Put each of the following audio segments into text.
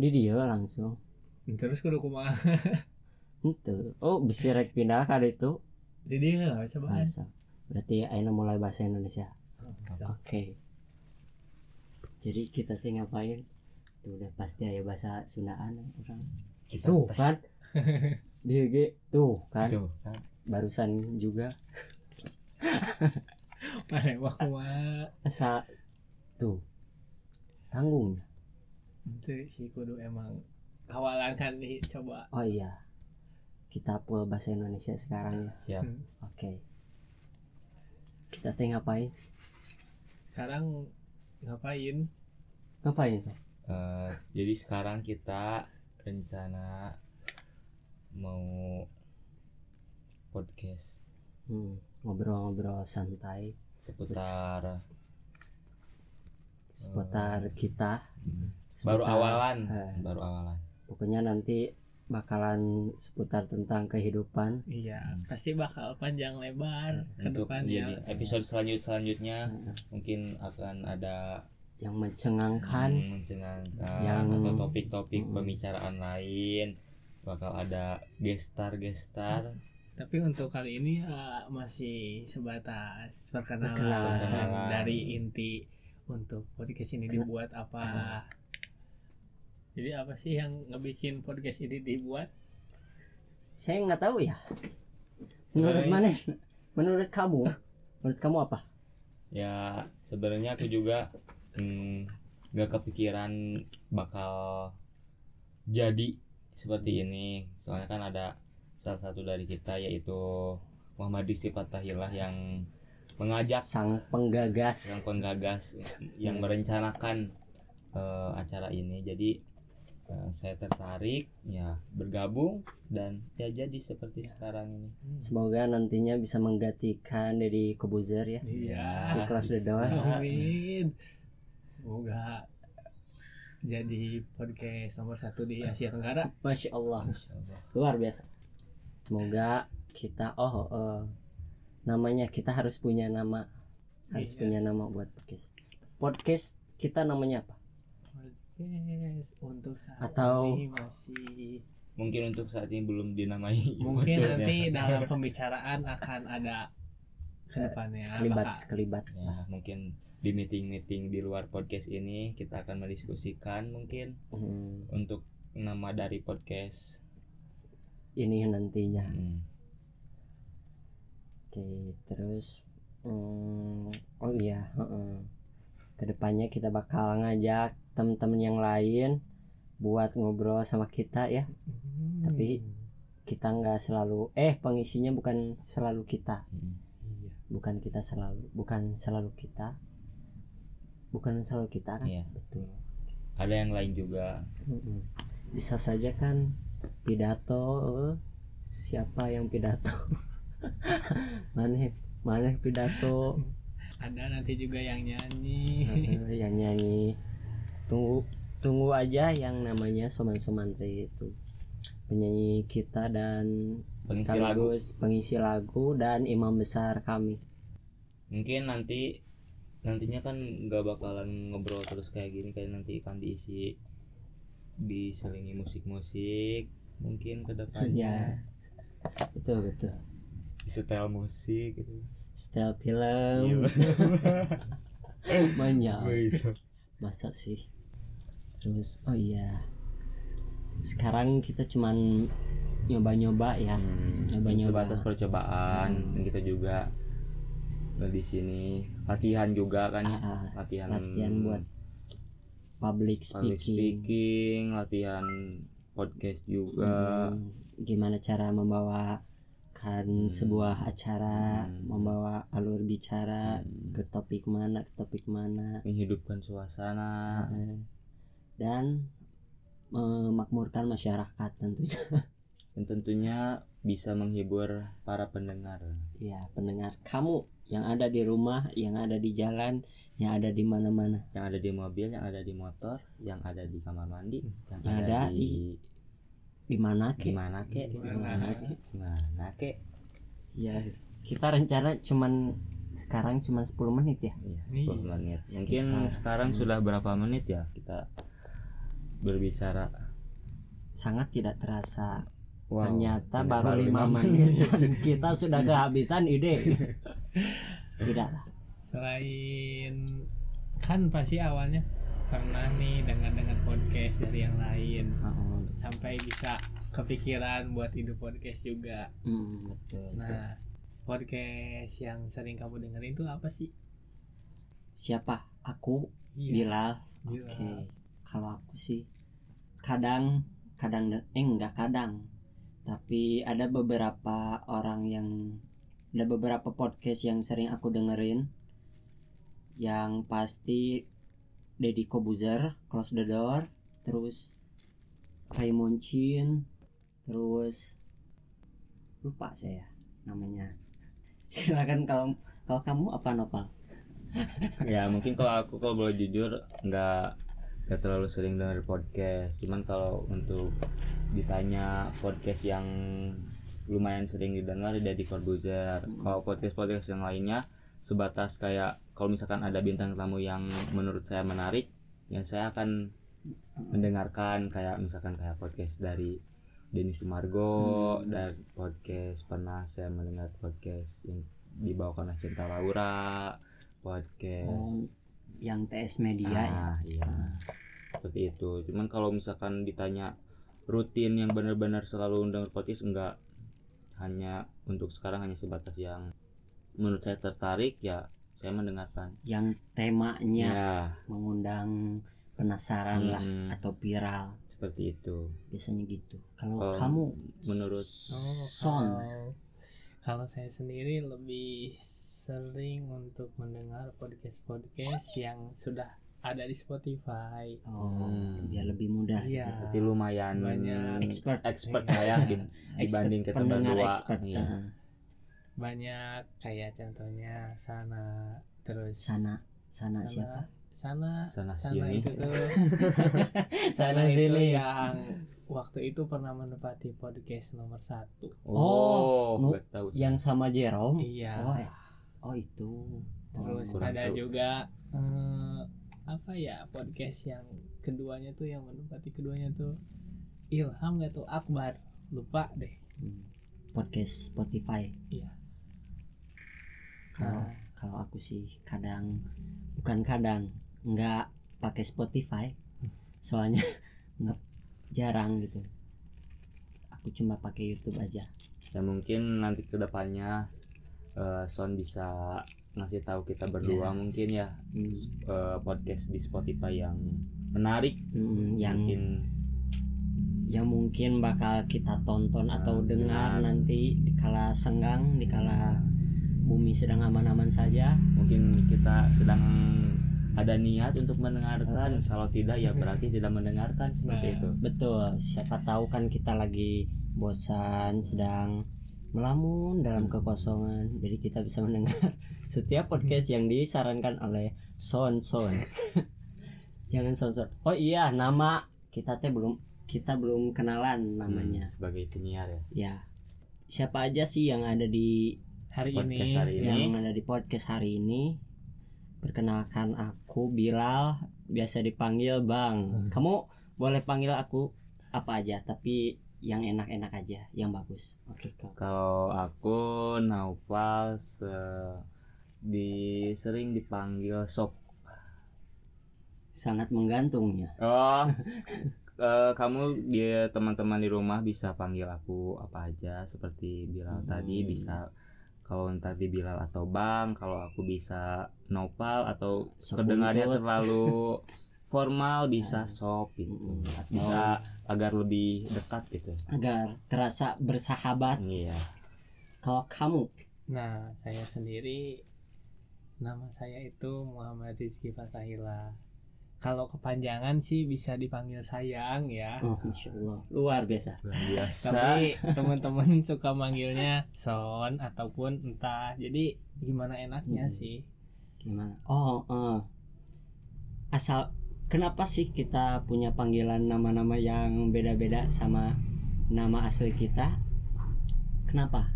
di dia langsung. Terus kudu kumaha? Itu oh bisa rek pindah kan itu. Jadi lah coba. Bahasa berarti Aina mulai bahasa Indonesia. Oke. Jadi kita teh ngapain? Tuh udah pasti ada bahasa Sundaan orang. Tuh kan? Dia ge tuh kan? Tuh, kan. barusan juga. Mana wah asa tuh. Tanggung itu si kudu emang kawalan kan nih coba. Oh iya. Kita full bahasa Indonesia sekarang ya. Siap. Hmm. oke. Kita teh ngapain? Sih? sekarang ngapain? Ngapain so Eh, jadi sekarang kita rencana mau podcast. Hmm, ngobrol-ngobrol santai. Seputar seputar kita. Baru seputar- awalan, eh, baru awalan. pokoknya nanti bakalan seputar tentang kehidupan. Iya pasti bakal panjang lebar ke Untuk depan jadi ya episode selanjut selanjutnya mungkin akan ada yang mencengangkan. Hmm, mencengangkan Yang- atau topik-topik pembicaraan lain. Bakal ada gestar gestar tapi untuk kali ini eh, masih sebatas perkenalan, Perkenalan. dari inti untuk podcast ini dibuat apa jadi apa sih yang ngebikin podcast ini dibuat? Saya nggak tahu ya. Menurut mana? Menurut kamu? Menurut kamu apa? Ya sebenarnya aku juga hmm, nggak kepikiran bakal jadi seperti ini. Soalnya kan ada salah satu dari kita yaitu Muhammad Disti Fatahillah yang mengajak sang penggagas. Yang penggagas yang merencanakan eh, acara ini. Jadi saya tertarik ya bergabung dan ya jadi seperti sekarang ini. Semoga nantinya bisa menggantikan dari Kobuzer ya. Iya. Di kelas the door amin. Semoga jadi podcast nomor satu di Asia Tenggara. Masya Allah. Luar biasa. Semoga kita oh eh, namanya kita harus punya nama. Harus Iya. punya nama buat podcast. Podcast kita namanya apa podcast untuk saat Atau- ini masih mungkin untuk saat ini belum dinamai mungkin nanti dalam pembicaraan akan ada ke depannya sekelibat bakal- sekelibat. Ya mungkin di meeting-meeting di luar podcast ini kita akan mendiskusikan mungkin Hmm, untuk nama dari podcast. Ini nantinya. Hmm, oke terus hmm, oh iya heeh. ke depannya kita bakal ngajak teman-teman yang lain buat ngobrol sama kita ya. Hmm. Tapi- kita nggak selalu eh pengisinya bukan selalu kita. Hmm. Iya. bukan kita selalu bukan selalu kita. Bukan selalu kita kan? Iya. betul. Ada yang lain juga. Bisa saja kan pidato eh, siapa yang pidato? Mana mana pidato. Ada nanti juga yang nyanyi. Eh, yang nyanyi tunggu tunggu aja yang namanya Soman Somantri itu. Penyanyi kita dan Pengisi sekaligus pengisi lagu dan imam besar kami. Mungkin nanti nantinya kan nggak bakalan ngobrol terus kayak gini kayak nanti akan diisi diselingi musik-musik mungkin ya ke depannya betul. Betul setel musik gitu. Iya. film. Banyak. Gitu. masa sih terus oh iya. Sekarang kita cuman nyoba-nyoba ya. Ini nyoba-nyoba. sebatas percobaan dan kita juga. Eh, di sini. Latihan juga kan. Ah, ah, latihan latihan buat public public speaking, speaking latihan podcast juga. Hmm, gimana cara membawakan sebuah acara Hmm. membawa alur bicara ke topik mana ke topik mana. Menghidupkan suasana. Eh, dan memakmurkan masyarakat tentunya. Dan tentunya bisa menghibur para pendengar. Ya pendengar kamu yang ada di rumah yang ada di jalan yang ada di mana-mana. Yang ada di mobil yang ada di motor yang ada di kamar mandi yang, Yang ada, ada di di mana di ke mana kek di mana kek di mana kek ya kita rencana cuman sekarang cuman 10 menit ya. Iya, 10 menit. Mungkin Sekitar sekarang sudah berapa menit ya kita berbicara. Sangat tidak terasa. Wow, ternyata baru lima menit. dan kita sudah kehabisan ide. Tidak lah. Selain kan pasti awalnya pernah nih dengar-dengar podcast dari yang lain. Oh, sampai bisa kepikiran buat hidup podcast juga. Hmm, betul nah podcast yang sering kamu dengerin itu apa sih? Siapa? Aku? Iya, Bilal? Oke. Bilal. Kalau aku sih kadang kadang eh enggak kadang. Tapi ada beberapa orang yang ada beberapa podcast yang sering aku dengerin. Yang pasti Deddy Kobuzer Close the Door terus Raymond Chin terus lupa saya namanya. Silakan kalau kalau kamu apa Nopal? Ya mungkin kalau aku kalau boleh jujur nggak nggak terlalu sering denger podcast. Cuman kalau untuk ditanya podcast yang lumayan sering didengar dari Corbuzier. Kalau podcast podcast yang lainnya sebatas kayak kalau misalkan ada bintang tamu yang menurut saya menarik yang saya akan mendengarkan kayak misalkan kayak podcast dari Denny Sumargo dan podcast pernah saya mendengar podcast yang dibawakan oleh Cinta Laura podcast yang TS Media ya. Ah iya. Seperti itu. Cuman kalau misalkan ditanya rutin yang benar-benar selalu dengar podcast enggak. Hanya untuk sekarang hanya sebatas yang menurut saya tertarik ya saya mendengarkan. Yang temanya ya mengundang penasaran lah mm, atau viral. Seperti itu. Biasanya gitu. Kalau Kalau kamu menurut Oh, son kalau, kalau saya sendiri lebih sering untuk mendengar podcast-podcast yang sudah ada di Spotify. oh Hmm. biar lebih mudah Iya. berarti lumayan Banyak. expert expert lah ya di- dibanding kita berdua expert Iya. Nah, Banyak kayak contohnya sana terus sana sana siapa sana sana sana sini itu tuh Sana sana itu sini. yang waktu itu pernah menempati podcast nomor satu. oh, nggak tahu yang sama Jerome Iya. oh eh. Oh itu Terus kurang ada tahu. juga eh, apa ya podcast yang keduanya tuh yang menempati keduanya tuh Ilham gak tuh Akbar lupa deh. Hmm. podcast Spotify Iya. kalau Nah. kalau aku sih kadang bukan kadang nggak pakai Spotify soalnya nggak jarang gitu aku cuma pakai YouTube aja ya mungkin nanti ke depannya eh, Son bisa ngasih tahu kita berdua Iya. mungkin ya Hmm, eh, podcast di Spotify yang menarik hmm, yang mungkin yang mungkin bakal kita tonton atau Ah, dengar dengar. nanti di kala senggang di kala bumi sedang aman-aman saja mungkin kita sedang ada niat untuk mendengarkan kalau tidak ya berarti tidak mendengarkan seperti Nah. itu betul siapa tahu kan kita lagi bosan sedang melamun dalam kekosongan. Jadi kita bisa mendengar setiap podcast yang disarankan oleh Son Son. Jangan Son Son. Oh iya nama kita teh belum kita belum kenalan namanya. Hmm, sebagai penyiar ya. Ya. Siapa aja sih yang ada di Hari Podcast ini? hari ini. yang ada di podcast hari ini? Perkenalkan aku Bilal. Biasa dipanggil Bang. Kamu boleh panggil aku apa aja tapi yang enak-enak aja yang bagus oke Kak. kalau aku Naufal se- di sering dipanggil Sob sangat menggantungnya Oh, eh, kamu dia teman-teman di rumah bisa panggil aku apa aja seperti Bilal tadi Hmm. bisa kalau tadi Bilal atau Bang, kalau aku bisa Nopal atau Sop kedengarannya terlalu formal bisa sop gitu. Mm, atau Bisa agar lebih dekat gitu. agar terasa bersahabat Iya. kalau kamu Nah, saya sendiri nama saya itu Muhammad Rizky Fatahila. Kalau kepanjangan sih bisa dipanggil sayang ya. oh masya Allah luar biasa Luar biasa. Tapi teman-teman suka manggilnya Son ataupun entah. Jadi gimana enaknya Hmm. sih? gimana oh eh. asal kenapa sih kita punya panggilan nama-nama yang beda-beda sama nama asli kita? Kenapa?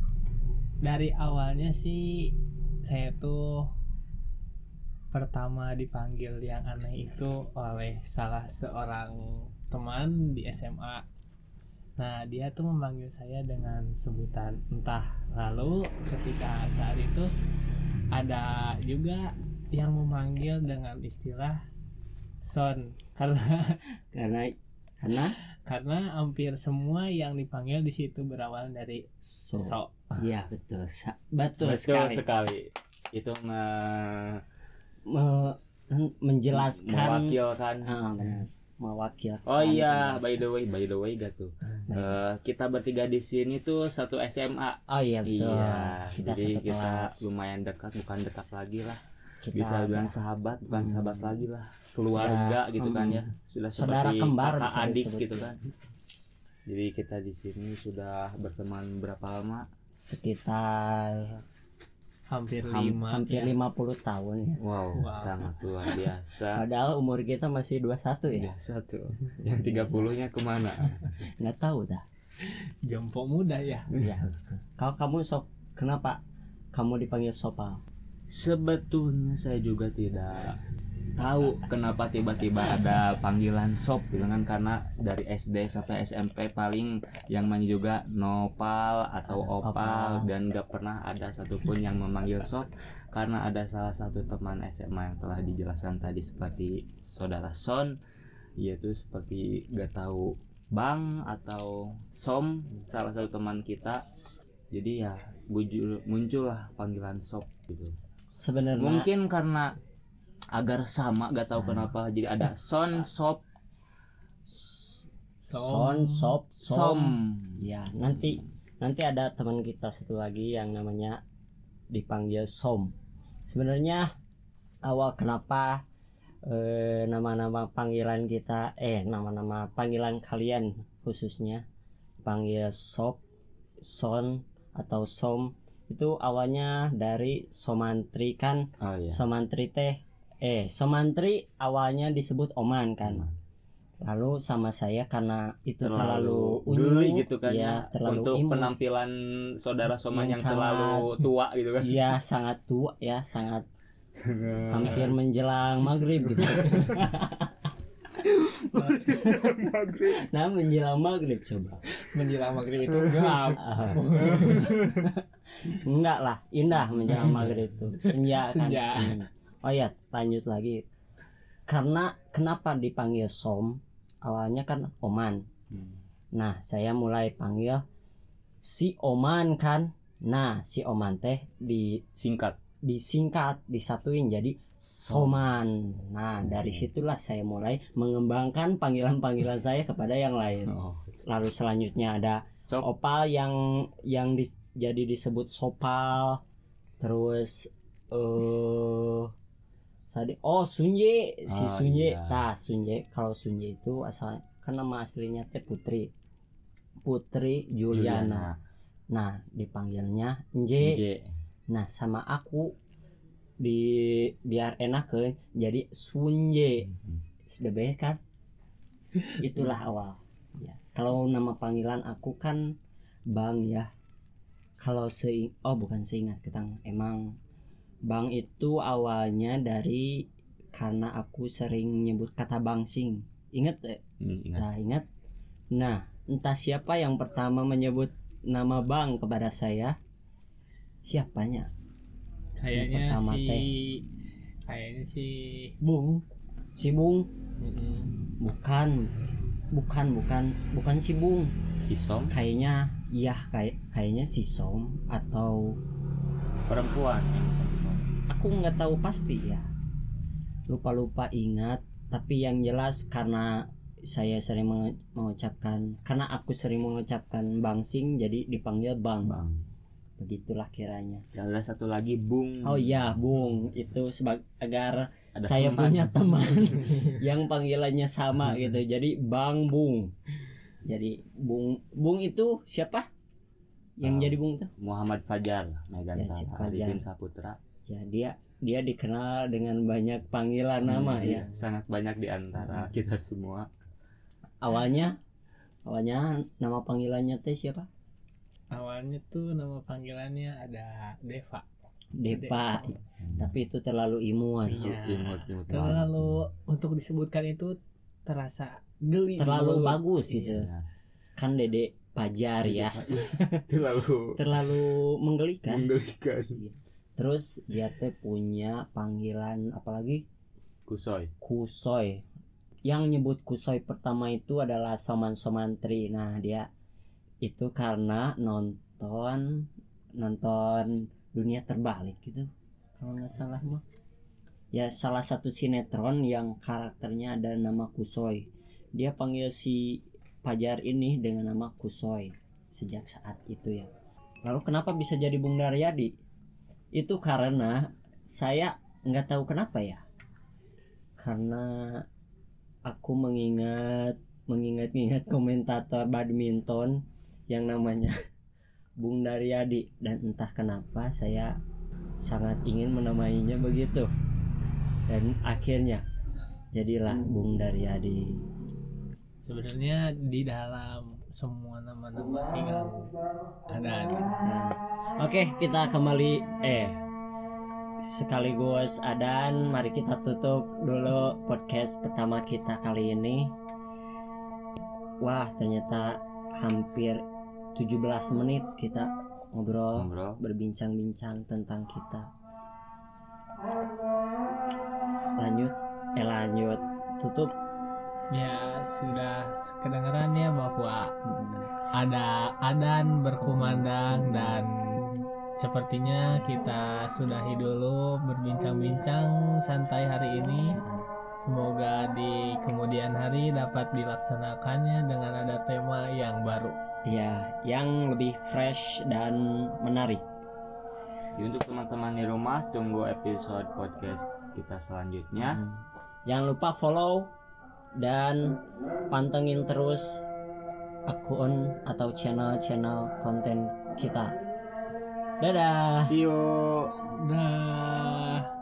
Dari awalnya sih saya tuh pertama dipanggil yang aneh itu oleh salah seorang teman di SMA nah dia tuh memanggil saya dengan sebutan entah. Lalu ketika saat itu ada juga yang memanggil dengan istilah son. Karena karena karena? karena hampir semua yang dipanggil di situ berawal dari so, so. Iya betul. Sa- betul, betul sekali. sekali. Itu me- Me- menjelaskan. mewakilkan. Ah benar. Mewakilkan. Oh iya, by the way, by the way gak tuh. Eh, kita bertiga di sini tuh satu SMA. oh iya betul. Iya, kita jadi satu kita kelas. lumayan dekat, bukan dekat lagi lah. Kita Bisa bilang sahabat, bukan Hmm. sahabat lagi lah. Keluarga Ya, gitu kan hmm. ya. Sudah Saudara seperti kembar kakak adik disebut. gitu kan. Jadi kita di sini sudah berteman berapa lama? sekitar hampir Ham- lima hampir ya. 50 tahun ya Wow, Wow. sangat luar biasa. padahal umur kita masih 21 ya Biasa tuh. Yang 30-nya ke mana? nggak tahu dah jompo muda ya iya kalau kamu sop kenapa kamu dipanggil sopal Sebetulnya saya juga tidak tahu kenapa tiba-tiba ada panggilan sop gitu kan karena dari SD sampai SMP paling yang main juga nopal atau opal Opal. dan gak pernah ada satupun yang memanggil sop karena ada salah satu teman SMA yang telah dijelaskan tadi seperti saudara Son yaitu seperti gak tahu bang atau som salah satu teman kita jadi ya muncul muncullah panggilan sop gitu sebenarnya mungkin karena agar sama gak tahu kenapa. Jadi ada son sop son sop som. Som. Ya nanti nanti ada teman kita satu lagi yang namanya dipanggil som. Sebenarnya awal kenapa eh, nama-nama panggilan kita eh nama-nama panggilan kalian khususnya panggil sop son atau som itu awalnya dari somantri kan? Oh iya. Somantri teh eh somantri awalnya disebut oman kan? Oman. lalu sama saya karena itu terlalu terlalu, unyu geli gitu kan ya, terlalu untuk imut. penampilan saudara Soman Yang yang, sangat- terlalu tua gitu kan. Iya sangat tua ya sangat. hampir menjelang maghrib gitu nah menjelang maghrib coba. Menjelang maghrib itu gelap enggak lah indah menjelang maghrib itu. Senja kan. Senja. Oh ya lanjut lagi. Karena kenapa dipanggil som? Awalnya kan oman. Hmm. nah saya mulai panggil si oman kan. Nah si oman teh di singkat disingkat disatuin jadi Soman. Nah, dari situlah saya mulai mengembangkan panggilan-panggilan saya kepada yang lain. oh Lalu selanjutnya ada sop opal yang yang dis- jadi disebut sopal. Terus eh tadi oh Sunye, si Ah, Sunye. iya. Nah, Sunye kalau Sunye itu asal kan nama aslinya teh Putri. Putri Juliana. Nah, dipanggilnya Nje. J Nah sama aku di biar enak ke jadi Sunye sudah beres kan itulah awal ya kalau nama panggilan aku kan Bang ya kalau se oh bukan seingat ketang emang Bang itu awalnya dari karena aku sering nyebut kata bangsing inget eh? Hmm, ingat. Nah, ingat. Nah, entah siapa yang pertama menyebut nama Bang kepada saya. Siapanya? kayaknya pertama si teh. kayaknya si Bung Si Bung? Mm-mm. Bukan. Bukan, bukan, bukan si Bung. Isom Kayaknya iya kayak kayaknya si Som atau perempuan aku nggak tahu pasti ya. Lupa-lupa ingat, tapi yang jelas karena saya sering mengu- mengucapkan karena aku sering mengucapkan bangsing jadi dipanggil Bang. bang Begitulah kiranya. dan ada satu lagi bung Oh iya, Bung. Itu sebagai agar Ada saya teman. punya teman yang panggilannya sama gitu. Jadi Bang Bung. Jadi Bung Bung itu siapa? Yang Ah. jadi Bung tuh? Muhammad Fajar Ya, si Megantara Fajar. Saputra Ya dia dia dikenal dengan banyak panggilan nama Hmm, ya. sangat banyak di antara kita semua Awalnya awalnya nama panggilannya teh siapa? Awalnya tuh nama panggilannya ada Deva Depa. Tapi itu terlalu imuan. Iya. imut imut banget. terlalu untuk disebutkan itu terasa geli terlalu dulu. bagus gitu Iya. kan dede pajar ya itu lalu terlalu menggelikan menggelikan terus dia teh punya panggilan apalagi kusoy kusoy yang nyebut kusoy pertama itu adalah soman somantri nah dia itu karena nonton nonton dunia terbalik gitu kalau nggak salah mah. Ya salah satu sinetron yang karakternya ada nama kusoy. Dia panggil si pajar ini dengan nama kusoy sejak saat itu ya. Lalu kenapa bisa jadi Bung Daryadi? Itu karena saya nggak tahu kenapa ya. Karena aku mengingat mengingat-ingat komentator badminton yang namanya Bung Daryadi. Dan entah kenapa saya sangat ingin menamainya begitu. Dan akhirnya jadilah Bung Daryadi. Sebenarnya di dalam semua nama-nama sih kan ada Nah, oke kita kembali eh sekaligus adan mari kita tutup dulu podcast pertama kita kali ini. Wah ternyata hampir 17 menit kita ngobrol ngobrol. berbincang-bincang tentang kita. Lanjut. Eh lanjut. Tutup. Ya sudah kedengeran ya bahwa Hmm, ada adan berkumandang dan sepertinya kita sudahi dulu berbincang-bincang santai hari ini. Semoga di kemudian hari dapat dilaksanakannya dengan ada tema yang baru ya yang lebih fresh dan menarik Jadi untuk teman-teman di rumah tunggu episode podcast kita selanjutnya Hmm. Jangan lupa follow dan pantengin terus akun atau channel-channel konten kita. Dadah. see you dan